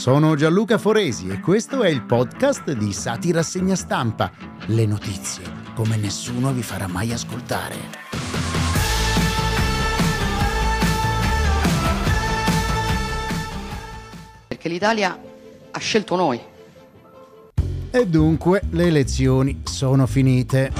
Sono Gianluca Foresi e questo è il podcast di Sati Rassegna Stampa. Le notizie come nessuno vi farà mai ascoltare. Perché l'Italia ha scelto noi. E dunque le elezioni sono finite.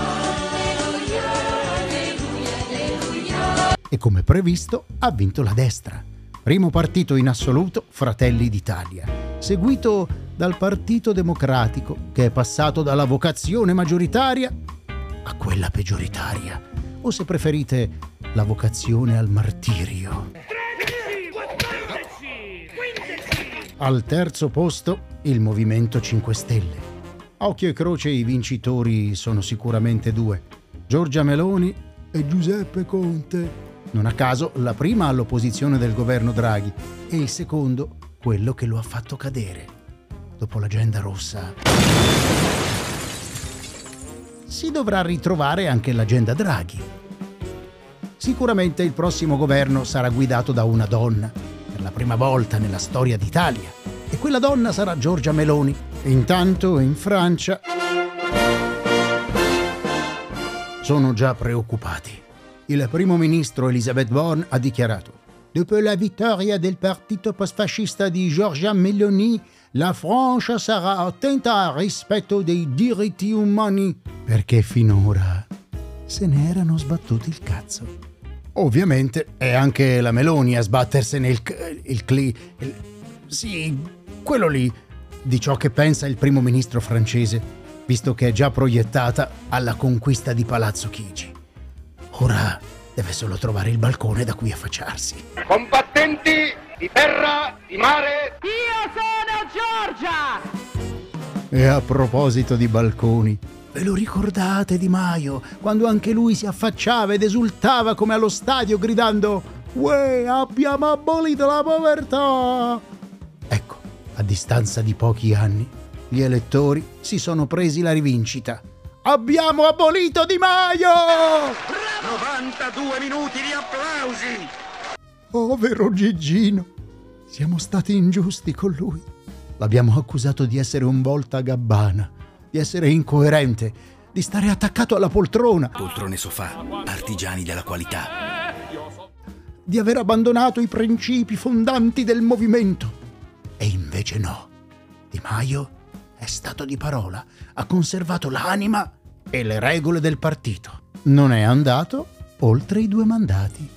E come previsto ha vinto la destra primo partito in assoluto Fratelli d'Italia, seguito dal Partito Democratico che è passato dalla vocazione maggioritaria a quella peggioritaria, o se preferite la vocazione al martirio. Al terzo posto il Movimento 5 Stelle. Occhio e croce i vincitori sono sicuramente due, Giorgia Meloni e Giuseppe Conte. Non a caso la prima all'opposizione del governo Draghi e il secondo quello che lo ha fatto cadere. Dopo l'agenda rossa si dovrà ritrovare anche l'agenda Draghi. Sicuramente il prossimo governo sarà guidato da una donna, per la prima volta nella storia d'Italia, e quella donna sarà Giorgia Meloni. Intanto in Francia sono già preoccupati il primo ministro Elisabeth Borne ha dichiarato Dopo la vittoria del partito postfascista di Giorgia Meloni, la Francia sarà attenta al rispetto dei diritti umani. Perché finora se ne erano sbattuti il cazzo. Ovviamente è anche la Meloni a sbattersene il, il, il, il sì, quello lì di ciò che pensa il primo ministro francese, visto che è già proiettata alla conquista di Palazzo Chigi. Ora deve solo trovare il balcone da cui affacciarsi. Combattenti di terra, di mare. Io sono Giorgia! E a proposito di balconi, ve lo ricordate Di Maio, quando anche lui si affacciava ed esultava come allo stadio gridando Uè, abbiamo abolito la povertà! Ecco, a distanza di pochi anni, gli elettori si sono presi la rivincita Abbiamo abolito Di Maio! 92 minuti di applausi! Povero Gigino, siamo stati ingiusti con lui. L'abbiamo accusato di essere un volta gabbana, di essere incoerente, di stare attaccato alla poltrona. Poltrone sofà, artigiani della qualità. Di aver abbandonato i principi fondanti del movimento. E invece no. Di Maio è stato di parola, ha conservato l'anima e le regole del partito. Non è andato oltre i due mandati.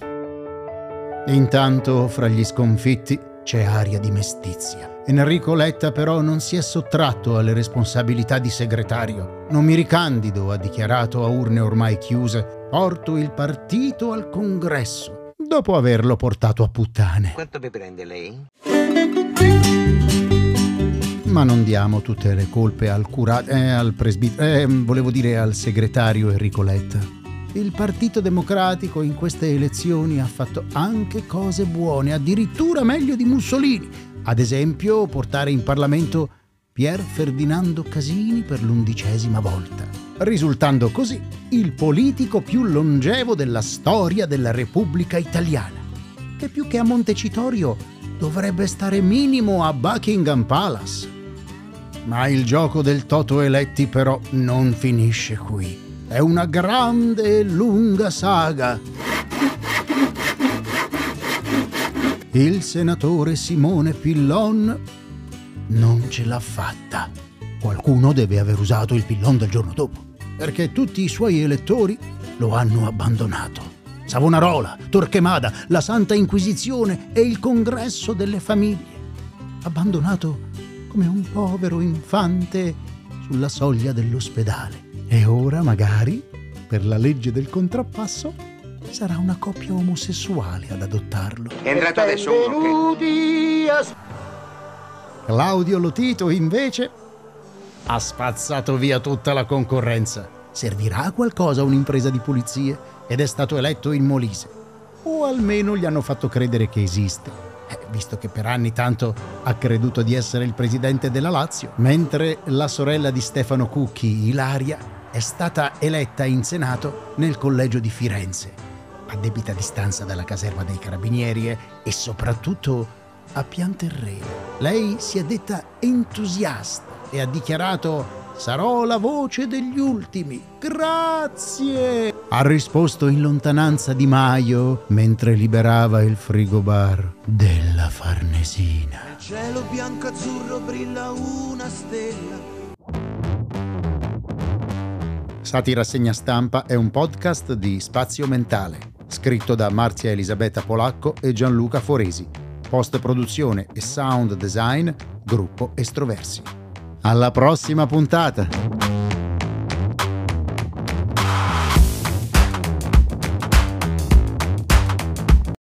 Intanto, fra gli sconfitti, c'è aria di mestizia. Enrico Letta però non si è sottratto alle responsabilità di segretario. Non mi ricandido, ha dichiarato a urne ormai chiuse, porto il partito al congresso, dopo averlo portato a puttane. Quanto mi prende lei? Ma non diamo tutte le colpe al curato, eh, al presbitero, eh, volevo dire al segretario Enrico Letta. Il Partito Democratico in queste elezioni ha fatto anche cose buone, addirittura meglio di Mussolini. Ad esempio, portare in Parlamento Pier Ferdinando Casini per l'undicesima volta, risultando così il politico più longevo della storia della Repubblica Italiana, che più che a Montecitorio dovrebbe stare minimo a Buckingham Palace. Ma il gioco del Toto Eletti però non finisce qui. È una grande e lunga saga. Il senatore Simone Pillon non ce l'ha fatta. Qualcuno deve aver usato il pillon del giorno dopo, perché tutti i suoi elettori lo hanno abbandonato. Savonarola, Torquemada, la Santa Inquisizione e il Congresso delle Famiglie. Abbandonato come un povero infante sulla soglia dell'ospedale. E ora, magari, per la legge del contrappasso, sarà una coppia omosessuale ad adottarlo. È entrato adesso uno che... Claudio Lotito, invece, ha spazzato via tutta la concorrenza. Servirà a qualcosa un'impresa di pulizie ed è stato eletto in Molise. O almeno gli hanno fatto credere che esiste visto che per anni tanto ha creduto di essere il presidente della Lazio, mentre la sorella di Stefano Cucchi, Ilaria, è stata eletta in Senato nel collegio di Firenze, a debita distanza dalla caserma dei carabinieri e soprattutto a pianterreno. Lei si è detta entusiasta e ha dichiarato Sarò la voce degli ultimi. Grazie! Ha risposto in lontananza Di Maio mentre liberava il frigobar della Farnesina. Nel cielo bianco azzurro brilla una stella. Satira Segna Stampa è un podcast di Spazio Mentale, scritto da Marzia Elisabetta Polacco e Gianluca Foresi. Post produzione e sound design, gruppo Estroversi. Alla prossima puntata!